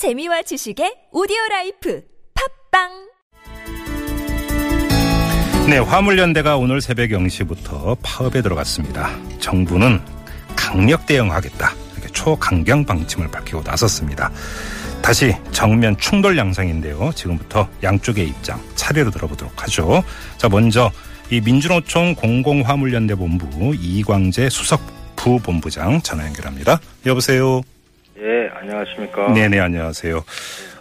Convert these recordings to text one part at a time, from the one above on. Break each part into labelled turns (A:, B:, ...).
A: 재미와 지식의 오디오 라이프 팟빵
B: 네, 화물연대가 오늘 새벽 0시부터 파업에 들어갔습니다. 정부는 강력 대응하겠다. 이렇게 초강경 방침을 밝히고 나섰습니다. 다시 정면 충돌 양상인데요. 지금부터 양쪽의 입장 차례로 들어보도록 하죠. 자, 먼저 이 민주노총 공공화물연대 본부 이광재 수석 부본부장 전화 연결합니다. 여보세요.
C: 예, 안녕하십니까.
B: 네네, 안녕하세요.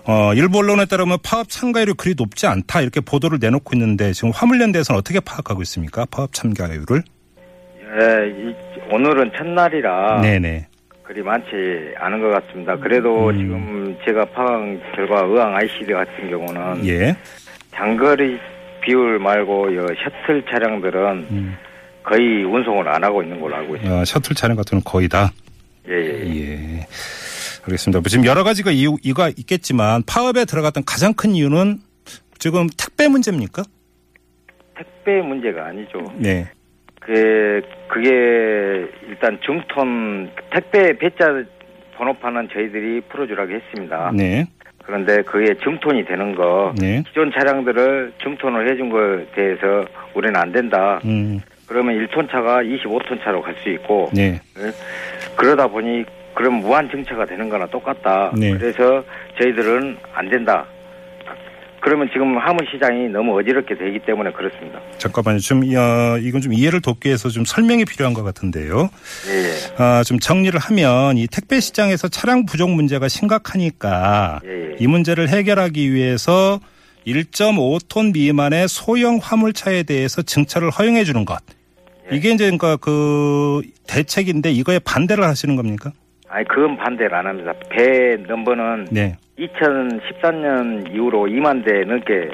B: 어, 일부 언론에 따르면 파업 참가율이 그리 높지 않다 이렇게 보도를 내놓고 있는데 지금 화물연대에서는 어떻게 파악하고 있습니까? 파업 참가율을?
C: 예, 이, 오늘은 첫날이라
B: 네네.
C: 그리 많지 않은 것 같습니다. 그래도
B: 음.
C: 지금 제가 파악 결과 의왕 ICD 같은 경우는
B: 예.
C: 장거리 비율 말고 이 셔틀 차량들은
B: 음.
C: 거의 운송을 안 하고 있는 걸로 알고 있습니다.
B: 어, 셔틀 차량 같은 경우는 거의 다.
C: 예, 예, 예.
B: 예. 알겠습니다. 뭐 지금 여러 가지가 이유, 이유가 있겠지만 파업에 들어갔던 가장 큰 이유는 지금 택배 문제입니까?
C: 택배 문제가 아니죠.
B: 네.
C: 그, 그게 일단 중톤 택배 배자 번호판은 저희들이 풀어주라고 했습니다.
B: 네.
C: 그런데 그게 중톤이 되는 거
B: 네.
C: 기존 차량들을 중톤을 해준 거에 대해서 우리는 안 된다.
B: 음.
C: 그러면 1톤 차가 25톤 차로 갈 수 있고
B: 네.
C: 예? 그러다 보니 그럼 무한 증차가 되는 거나 똑같다.
B: 네.
C: 그래서 저희들은 안 된다. 그러면 지금 화물시장이 너무 어지럽게 되기 때문에 그렇습니다.
B: 잠깐만요. 좀, 어, 이건 좀 이해를 돕기 위해서 좀 설명이 필요한 것 같은데요.
C: 예, 예.
B: 아, 좀 정리를 하면 이 택배 시장에서 차량 부족 문제가 심각하니까
C: 예, 예.
B: 이 문제를 해결하기 위해서 1.5톤 미만의 소형 화물차에 대해서 증차를 허용해 주는 것.
C: 예.
B: 이게 이제 그러니까 그 대책인데 이거에 반대를 하시는 겁니까?
C: 아니 그건 반대를 안 합니다. 배 넘버는
B: 네.
C: 2013년 이후로 2만 대 넘게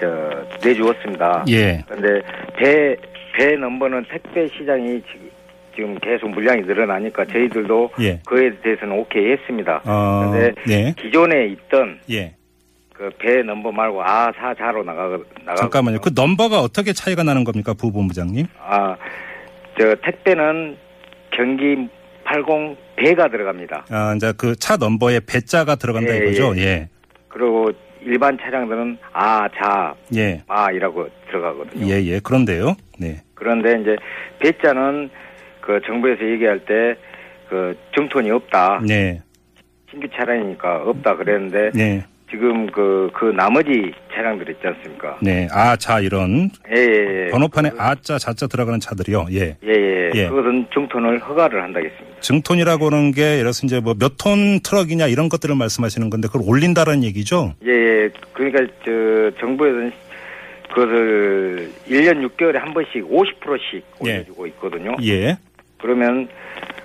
C: 저 내주었습니다.
B: 예.
C: 그런데 배, 배 넘버는 택배 시장이 지금, 지금 계속 물량이 늘어나니까 저희들도
B: 예.
C: 그에 대해서는 오케이 했습니다.
B: 어,
C: 그런데
B: 네.
C: 기존에 있던
B: 예.
C: 그배 넘버 말고 아, 사, 자로 나가, 나가.
B: 잠깐만요. 그 넘버가 어떻게 차이가 나는 겁니까? 부본부장님?
C: 아, 저 택배는 경기 80 배가 들어갑니다.
B: 아, 이제 그 차 넘버에 배자가 들어간다
C: 예,
B: 이거죠? 예.
C: 그리고 일반 차량들은 아, 자,
B: 예.
C: 마이라고 들어가거든요.
B: 예, 예. 그런데요. 네.
C: 그런데 이제 배자는 그 정부에서 얘기할 때 그 정톤이 없다.
B: 네.
C: 신규 차량이니까 없다 그랬는데
B: 네.
C: 지금 그, 그 나머지 차량들 있지 않습니까?
B: 네. 아, 자, 이런
C: 예, 예, 예.
B: 번호판에 아자, 자 자 들어가는 차들이요. 예.
C: 예, 예,
B: 예.
C: 그것은 정톤을 허가를 한다겠습니다.
B: 증톤이라고 하는 게 예를 들어서 이제 뭐 몇 톤 트럭이냐 이런 것들을 말씀하시는 건데 그걸 올린다는 얘기죠?
C: 예, 예. 그러니까 저 정부에서는 그것을 1년 6개월에 한 번씩 50%씩 올려주고 있거든요.
B: 예.
C: 그러면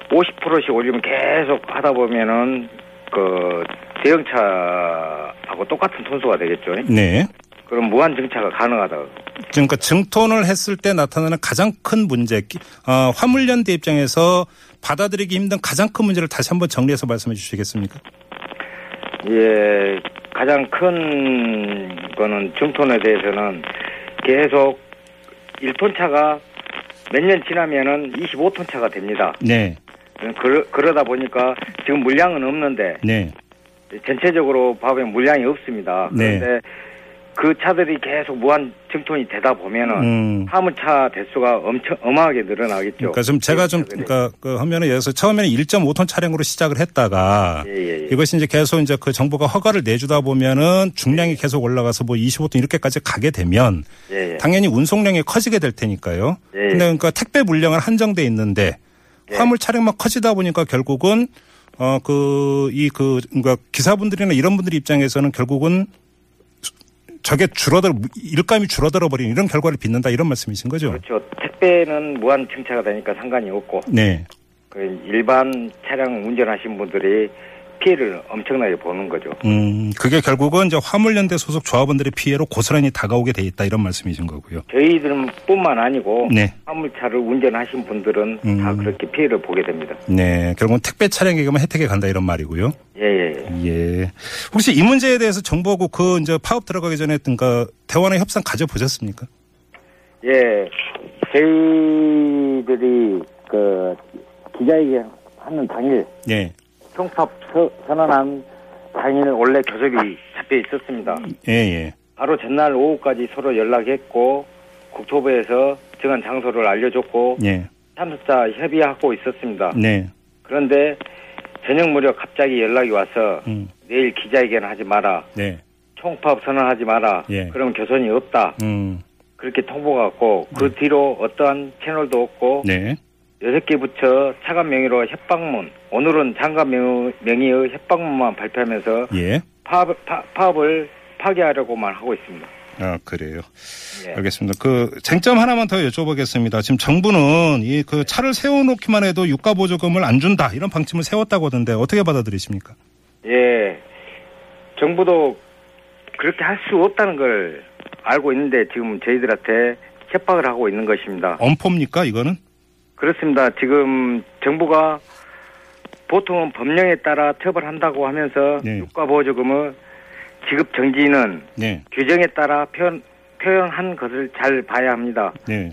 C: 50%씩 올리면 계속 하다 보면은 그 대형차하고 똑같은 톤수가 되겠죠.
B: 네.
C: 그럼 무한 증차가 가능하다.
B: 그러니까 증톤을 했을 때 나타나는 가장 큰 문제, 어, 화물연대 입장에서 받아들이기 힘든 가장 큰 문제를 다시 한번 정리해서 말씀해 주시겠습니까?
C: 예, 가장 큰 거는 중톤에 대해서는 계속 1톤 차가 몇 년 지나면은 25톤 차가 됩니다.
B: 네.
C: 그러, 그러다 보니까 지금 물량은 없는데
B: 네.
C: 전체적으로 봐보면 물량이 없습니다.
B: 네.
C: 그런데 그 차들이 계속 무한 증톤이 되다 보면은
B: 음.
C: 화물차 대수가 엄청 어마하게 늘어나겠죠.
B: 그러니까 좀 제가 좀
C: 차들이.
B: 그러니까 그 하면은 예를 들어서 처음에는 1.5톤 차량으로 시작을 했다가
C: 예, 예, 예.
B: 이것이 이제 계속 이제 그 정부가 허가를 내주다 보면은 중량이 계속 올라가서 뭐 25톤 이렇게까지 가게 되면
C: 예, 예.
B: 당연히 운송량이 커지게 될 테니까요.
C: 예.
B: 근데 그러니까 택배 물량은 한정돼 있는데
C: 예.
B: 화물 차량만 커지다 보니까 결국은 어 그이그 그러니까 기사분들이나 이런 분들 입장에서는 결국은 저게 줄어들 일감이 줄어들어 버리는 이런 결과를 빚는다 이런 말씀이신 거죠?
C: 그렇죠. 택배는 무한 증차가 되니까 상관이 없고
B: 네.
C: 그 일반 차량 운전하신 분들이 피해를 엄청나게 보는 거죠.
B: 음, 그게 결국은 이제 화물연대 소속 조합원들의 피해로 고스란히 다가오게 돼 있다 이런 말씀이신 거고요.
C: 저희들뿐만 아니고
B: 네.
C: 화물차를 운전하신 분들은 다
B: 음.
C: 그렇게 피해를 보게 됩니다.
B: 네. 결국은 택배 차량에게만 혜택이 간다 이런 말이고요.
C: 예, 예, 예.
B: 예. 혹시 이 문제에 대해서 정부하고 그 이제 파업 들어가기 전에 그러니까 대화나 협상 가져보셨습니까?
C: 예, 저희들이 그 기자회견 하는 당일
B: 예.
C: 서- 선언한 다행히는 원래 교섭이 잡혀 있었습니다.
B: 예, 예.
C: 바로 전날 오후까지 서로 연락했고 국토부에서 정한 장소를 알려줬고
B: 예.
C: 참석자 협의하고 있었습니다.
B: 네.
C: 그런데 저녁 무렵 갑자기 연락이 와서
B: 음.
C: 내일 기자회견 하지 마라.
B: 네.
C: 총파업 선언하지 마라.
B: 예.
C: 그럼 교선이 없다.
B: 음.
C: 그렇게 통보가 왔고 그 뒤로 어떠한 채널도 없고
B: 네.
C: 여섯 개 부처 차관 명의로 협박문 오늘은 장관 명- 명의의 협박문만 발표하면서
B: 예.
C: 파업, 파, 파업을 파기하려고만 하고 있습니다.
B: 아, 그래요.
C: 예.
B: 알겠습니다. 그 쟁점 하나만 더 여쭤보겠습니다. 지금 정부는 이 그 차를 세워놓기만 해도 유가 보조금을 안 준다 이런 방침을 세웠다고 하던데 어떻게 받아들이십니까?
C: 예. 정부도 그렇게 할 수 없다는 걸 알고 있는데 지금 저희들한테 협박을 하고 있는 것입니다.
B: 엄포입니까 이거는?
C: 그렇습니다. 지금 정부가 보통은 법령에 따라 처벌한다고 하면서
B: 네.
C: 유가 보조금을 지급 정지는
B: 네.
C: 규정에 따라 표현, 표현한 것을 잘 봐야 합니다.
B: 네.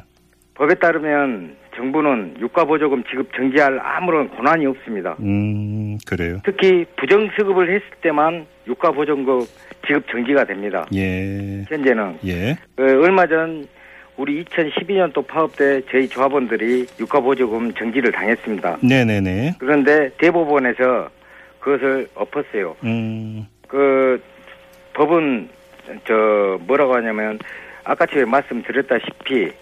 C: 법에 따르면 정부는 유가 보조금 지급 정지할 아무런 권한이 없습니다.
B: 음 그래요.
C: 특히 부정수급을 했을 때만 유가 보조금 지급 정지가 됩니다.
B: 예.
C: 현재는
B: 예.
C: 어, 얼마 전 우리 2012년도 파업 때 저희 조합원들이 유가 보조금 정지를 당했습니다.
B: 네네네.
C: 그런데 대법원에서 그것을 엎었어요.
B: 음.
C: 그 법은 저 뭐라고 하냐면 아까 전에 말씀드렸다시피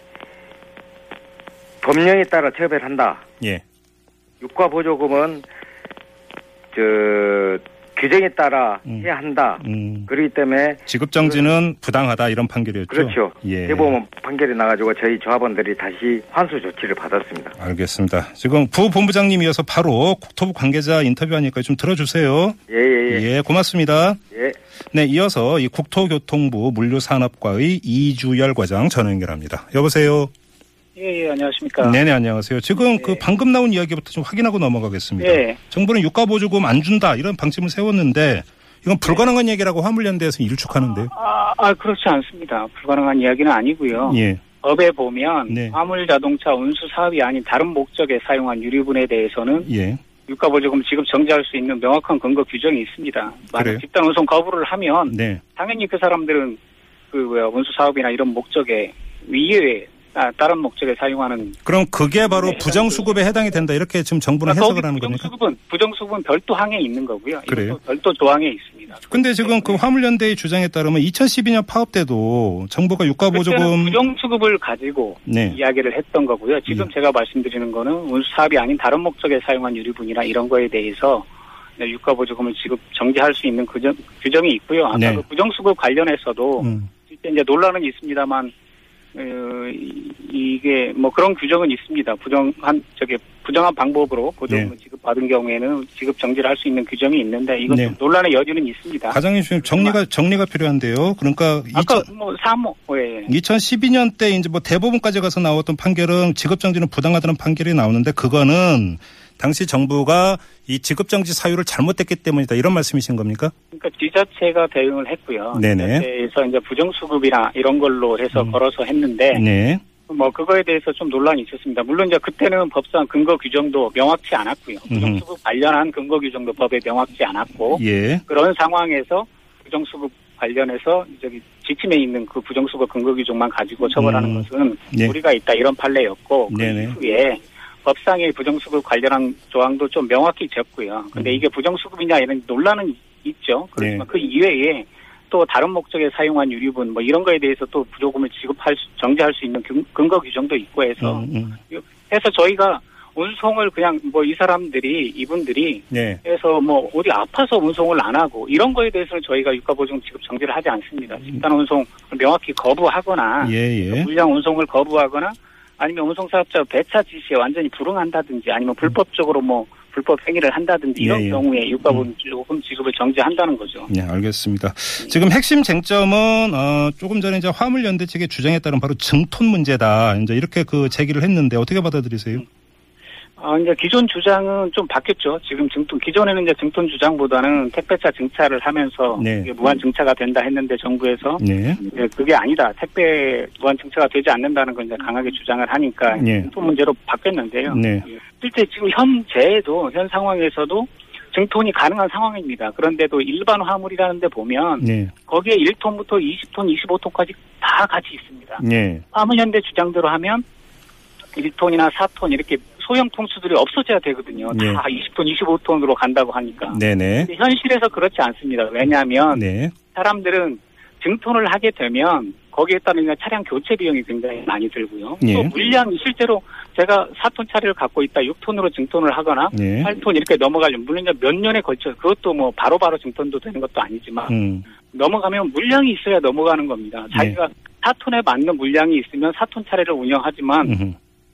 C: 법령에 따라 처벌한다.
B: 예.
C: 유가 보조금은 저 규정에 따라
B: 음.
C: 해야 한다.
B: 음.
C: 그렇기 때문에
B: 지급 정지는 부당하다 이런 판결이었죠.
C: 그렇죠.
B: 예.
C: 대법원 판결이 나가지고 저희 조합원들이 다시 환수 조치를 받았습니다.
B: 알겠습니다. 지금 부 본부장님이어서 바로 국토부 관계자 인터뷰하니까 좀 들어주세요.
C: 예예예.
B: 예, 고맙습니다.
C: 예.
B: 네, 이어서 이 국토교통부 물류산업과의 이주열 과장 전화 연결합니다. 여보세요.
D: 예, 예, 안녕하십니까.
B: 네네, 안녕하세요. 지금
D: 네.
B: 그 방금 나온 이야기부터 좀 확인하고 넘어가겠습니다.
D: 예.
B: 정부는 유가보조금 안 준다 이런 방침을 세웠는데 이건 불가능한 얘기라고 화물연대에서 일축하는데요.
D: 아, 아, 그렇지 않습니다. 불가능한 이야기는 아니고요.
B: 예,
D: 법에 보면
B: 네.
D: 화물 자동차 운수 사업이 아닌 다른 목적에 사용한 유류분에 대해서는
B: 예,
D: 유가보조금 지급 정지할 수 있는 명확한 근거 규정이 있습니다. 만약 집단 운송 거부를 하면
B: 네,
D: 당연히 그 사람들은 그 뭐야 운수 사업이나 이런 목적에 위에 아, 다른 목적에 사용하는
B: 그럼 그게 바로
D: 네,
B: 부정수급에 해당이 된다 이렇게 지금 정부는
D: 그러니까
B: 해석을 하는 겁니까?
D: 부정수급은 부정수급은 별도 항에 있는 거고요.
B: 그래요?
D: 별도 조항에 있습니다.
B: 근데 지금 그 화물연대의 주장에 따르면 2012년 파업 때도 정부가 유가보조금
D: 부정수급을 가지고
B: 네,
D: 이야기를 했던 거고요. 지금
B: 예.
D: 제가 말씀드리는 거는 운수 사업이 아닌 다른 목적에 사용한 유류분이나 이런 거에 대해서 네, 유가보조금을 지급 정지할 수 있는 규정, 규정이 있고요. 아까
B: 네.
D: 그 부정수급 관련해서도
B: 음,
D: 이제 논란은 있습니다만 어, 이- 이게 뭐 그런 규정은 있습니다. 부정한 저기 부정한 방법으로 보조금을
B: 네.
D: 지급받은 경우에는 지급 정지를 할 수 있는 규정이 있는데 이건
B: 네.
D: 좀 논란의 여지는 있습니다.
B: 과장님 지금 정리가 정리가 필요한데요. 그러니까
D: 아까 뭐 사모 예, 예.
B: 2012년 때 이제 뭐 대법원까지 가서 나왔던 판결은 지급 정지는 부당하다는 판결이 나오는데 그거는 당시 정부가 이 지급정지 사유를 잘못했기 때문이다 이런 말씀이신 겁니까?
D: 그러니까 지자체가 대응을 했고요.
B: 네네.
D: 지자체에서 이제 부정수급이나 이런 걸로 해서
B: 음.
D: 걸어서 했는데
B: 네.
D: 뭐 그거에 대해서 좀 논란이 있었습니다. 물론 이제 그때는 법상 근거 규정도 명확치 않았고요. 부정수급 관련한 근거 규정도 법에 명확치 않았고
B: 예.
D: 그런 상황에서 부정수급 관련해서 저기 지침에 있는 그 부정수급 근거 규정만 가지고 처벌하는
B: 음.
D: 것은
B: 네.
D: 우리가 있다 이런 판례였고 그
B: 네네.
D: 이후에 법상의 부정수급 관련한 조항도 좀 명확히 적고요. 근데
B: 음.
D: 이게 부정수급이냐 이런 논란은 있죠. 그렇지만
B: 네.
D: 그 이외에 또 다른 목적에 사용한 유류분 뭐 이런 거에 대해서 또 부조금을 지급할 수, 정지할 수 있는 근- 근거 규정도 있고 해서
B: 음, 음.
D: 해서 저희가 운송을 그냥 뭐 이 사람들이 이분들이
B: 네.
D: 해서 뭐 어디 아파서 운송을 안 하고 이런 거에 대해서는 저희가 유가보증 지급 정지를 하지 않습니다. 집단 운송 명확히 거부하거나
B: 음. 예, 예.
D: 물량 운송을 거부하거나 아니면 운송사업자 배차 지시에 완전히 불응한다든지 아니면 불법적으로 뭐 불법 행위를 한다든지 이런
B: 예, 예.
D: 경우에 유가보증 지급을 정지한다는 거죠.
B: 네, 알겠습니다. 지금 핵심 쟁점은 어, 조금 전에 이제 화물연대 측의 주장에 따른 바로 증톤 문제다. 이제 이렇게 그 제기를 했는데 어떻게 받아들이세요?
D: 아, 이제 기존 주장은 좀 바뀌었죠. 지금 증톤, 기존에는 이제 증톤 주장보다는 택배차 증차를 하면서
B: 네.
D: 무한 증차가 된다 했는데 정부에서
B: 네.
D: 예, 그게 아니다. 택배 무한 증차가 되지 않는다는 걸 이제 강하게 주장을 하니까
B: 네.
D: 증톤 문제로 바뀌었는데요.
B: 네.
D: 예. 실제 지금 현재에도 현 상황에서도 증톤이 가능한 상황입니다. 그런데도 일반 화물이라는 데 보면
B: 네.
D: 거기에 1톤부터 20톤, 25톤까지 다 같이 있습니다.
B: 네.
D: 화물연대 주장대로 하면 1톤이나 4톤 이렇게 소형 통수들이 없어져야 되거든요.
B: 네.
D: 다 20톤, 25톤으로 간다고 하니까.
B: 네네.
D: 현실에서 그렇지 않습니다. 왜냐하면
B: 네.
D: 사람들은 증톤을 하게 되면 거기에 따른 차량 교체 비용이 굉장히 많이 들고요.
B: 예.
D: 또 물량이 실제로 제가 4톤 차량을 갖고 있다 6톤으로 증톤을 하거나
B: 네.
D: 8톤 이렇게 넘어가려면 물론 몇 년에 걸쳐 그것도 뭐 바로바로 증톤도 되는 것도 아니지만
B: 음.
D: 넘어가면 물량이 있어야 넘어가는 겁니다.
B: 네.
D: 자기가 4톤에 맞는 물량이 있으면 4톤 차례를 운영하지만
B: 음흠.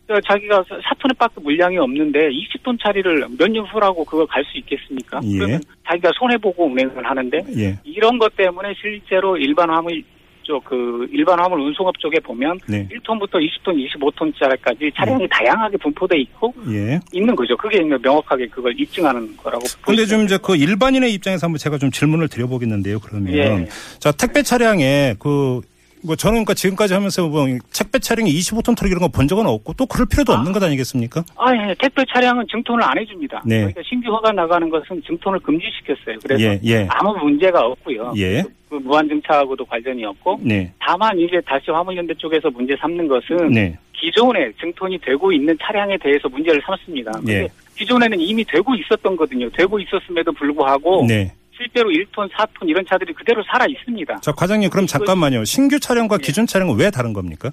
D: 저 자기가 4톤에 밖에 물량이 없는데 20톤 차리를 몇 년 후라고 그걸 갈 수 있겠습니까?
B: 예.
D: 그러면 자기가 손해 보고 운행을 하는데
B: 예.
D: 이런 것 때문에 실제로 일반 화물 쪽그 일반 화물 운송업 쪽에 보면
B: 네.
D: 1톤부터 20톤, 25톤짜리까지 차량이 다양하게 분포돼 있고
B: 예.
D: 있는 거죠. 그게 명확하게 그걸 입증하는 거라고. 보시면
B: 좀 이제 그 일반인의 입장에서 한번 제가 좀 질문을 드려보겠는데요. 그러면
D: 예.
B: 자 택배 차량에 그 뭐 저는 그러니까 지금까지 하면서 뭐 택배 차량이 25톤 트럭 이런 거 본 적은 없고 또 그럴 필요도 없는 것 아니겠습니까?
D: 아, 예. 택배 차량은 증톤을 안 해줍니다.
B: 네.
D: 그러니까 신규 허가 나가는 것은 증톤을 금지시켰어요. 그래서
B: 예, 예.
D: 아무 문제가 없고요.
B: 예.
D: 그 무한증차하고도 관련이 없고
B: 네.
D: 다만 이제 다시 화물연대 쪽에서 문제 삼는 것은
B: 네.
D: 기존에 증톤이 되고 있는 차량에 대해서 문제를 삼습니다.
B: 예.
D: 기존에는 이미 되고 있었던 거거든요. 되고 있었음에도 불구하고
B: 네.
D: 실제로 1톤, 4톤 이런 차들이 그대로 살아 있습니다.
B: 자, 과장님 그럼 잠깐만요. 신규 차량과
D: 예.
B: 기존 차량은 왜 다른 겁니까?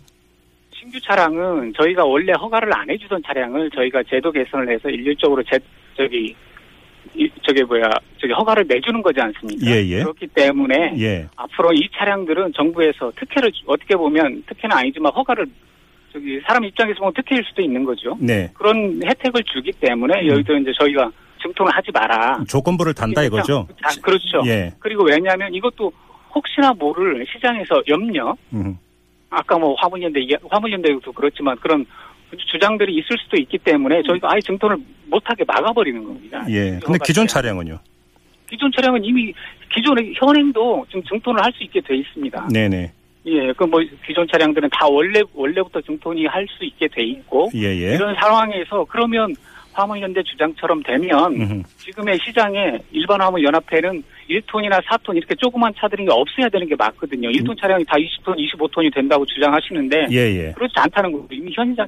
D: 신규 차량은 저희가 원래 허가를 안 해주던 차량을 저희가 제도 개선을 해서 일률적으로 제 저기 이, 저게 뭐야 저기 허가를 내주는 거지 않습니까?
B: 예, 예.
D: 그렇기 때문에
B: 예.
D: 앞으로 이 차량들은 정부에서 특혜를 주- 어떻게 보면 특혜는 아니지만 허가를 저기 사람 입장에서 보면 특혜일 수도 있는 거죠.
B: 네.
D: 그런 혜택을 주기 때문에 여기도 이제 저희가 증통을 하지 마라.
B: 조건부를 단다 이거죠?
D: 아, 그렇죠.
B: 예.
D: 그리고 왜냐하면 이것도 혹시나 모를 시장에서 염려,
B: 음.
D: 아까 뭐 화물연대, 화물연대도 그렇지만 그런 주장들이 있을 수도 있기 때문에 저희가 아예 증통을 못하게 막아버리는 겁니다.
B: 예. 근데 기존
D: 차량.
B: 차량은요?
D: 기존 차량은 이미 기존의 현행도 지금 증통을 할 수 있게 돼 있습니다.
B: 네네.
D: 예, 그 뭐 기존 차량들은 다 원래 원래부터 증통이 할 수 있게 돼 있고
B: 예, 예.
D: 이런 상황에서 그러면 화물연대 주장처럼 되면
B: 음흠.
D: 지금의 시장에 일반 화물 연합회는 1톤이나 4톤 이렇게 조그만 차들이 없어야 되는 게 맞거든요. 1톤 차량이 다 20톤, 25톤이 된다고 주장하시는데
B: 예, 예.
D: 그렇지 않다는 거고 이미 현장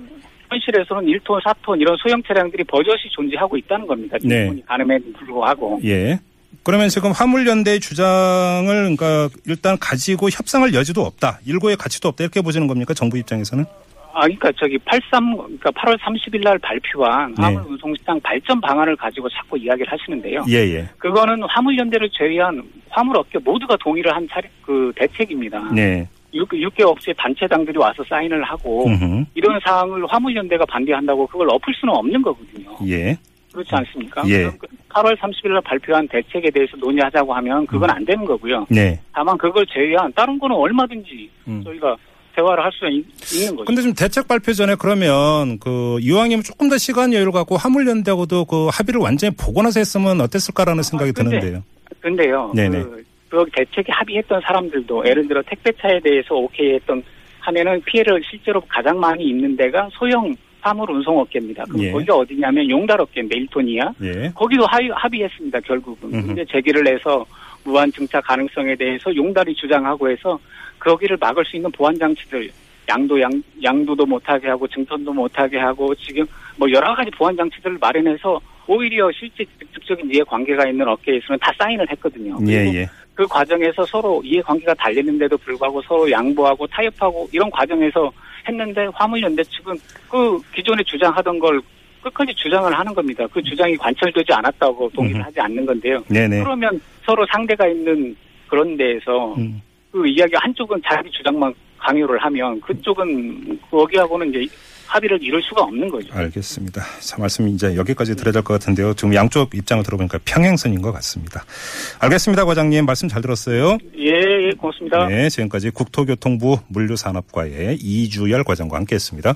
D: 현실에서는 1톤, 4톤 이런 소형 차량들이 버젓이 존재하고 있다는 겁니다.
B: 네.
D: 1톤이 가늠에도 불구하고
B: 예. 그러면 지금 화물연대의 주장을 그러니까 일단 가지고 협상할 여지도 없다. 일고의 가치도 없다. 이렇게 보시는 겁니까? 정부 입장에서는?
D: 아, 그러니까 저기 83, 그러니까 8월 30일 날 발표한
B: 네.
D: 화물 운송시장 발전 방안을 가지고 자꾸 이야기를 하시는데요.
B: 예, 예.
D: 그거는 화물연대를 제외한 화물업계 모두가 동의를 한 차례, 그 대책입니다.
B: 네.
D: 6, 6개 업체 단체장들이 와서 사인을 하고
B: 음흠.
D: 이런 사항을 화물연대가 반대한다고 그걸 엎을 수는 없는 거거든요.
B: 예.
D: 그렇지 않습니까?
B: 예.
D: 그럼 그 8월 30일 날 발표한 대책에 대해서 논의하자고 하면 그건 안 되는 거고요.
B: 네.
D: 다만 그걸 제외한 다른 거는 얼마든지
B: 음.
D: 저희가 대화를 할 수 있는 거죠.
B: 근데 좀 대책 발표 전에 그러면 그 이왕이면 조금 더 시간 여유를 갖고 화물연대하고도 그 합의를 완전히 보고 나서 했으면 어땠을까라는 생각이
D: 아, 근데
B: 드는데요.
D: 근데요.
B: 네네.
D: 그, 그 대책에 합의했던 사람들도 예를 들어 택배차에 대해서 오케이 했던 하면은 피해를 실제로 가장 많이 입는 데가 소형 화물 운송 업계입니다. 그럼
B: 예.
D: 거기가 어디냐면 용달 업계 메일톤이야.
B: 예.
D: 거기도 합의, 합의했습니다. 결국은.
B: 음흠.
D: 근데 제기를 해서 무한 증차 가능성에 대해서 용달이 주장하고 해서 거기를 막을 수 있는 보안 장치들 양도 양 양도도 못하게 하고 증선도 못하게 하고 지금 뭐 여러 가지 보안 장치들을 마련해서 오히려 실제 직접적인 이해 관계가 있는 업계에서는 다 사인을 했거든요.
B: 예, 예.
D: 그 과정에서 서로 이해 관계가 달리는데도 불구하고 서로 양보하고 타협하고 이런 과정에서 했는데 화물연대 측은 그 기존에 주장하던 걸 끝까지 주장을 하는 겁니다. 그 주장이 관철되지 않았다고 동의를. 하지 않는 건데요.
B: 네네.
D: 그러면 서로 상대가 있는 그런 데에서
B: 음.
D: 그 이야기 한쪽은 자기 주장만 강요를 하면 그쪽은 거기하고는 이제 합의를 이룰 수가 없는 거죠.
B: 알겠습니다. 자, 말씀 이제 여기까지 드려야 될 것 같은데요. 지금 양쪽 입장을 들어보니까 평행선인 것 같습니다. 알겠습니다, 과장님. 말씀 잘 들었어요.
D: 예, 예 고맙습니다.
B: 네, 지금까지 국토교통부 물류산업과의 이주열 과장과 함께 했습니다.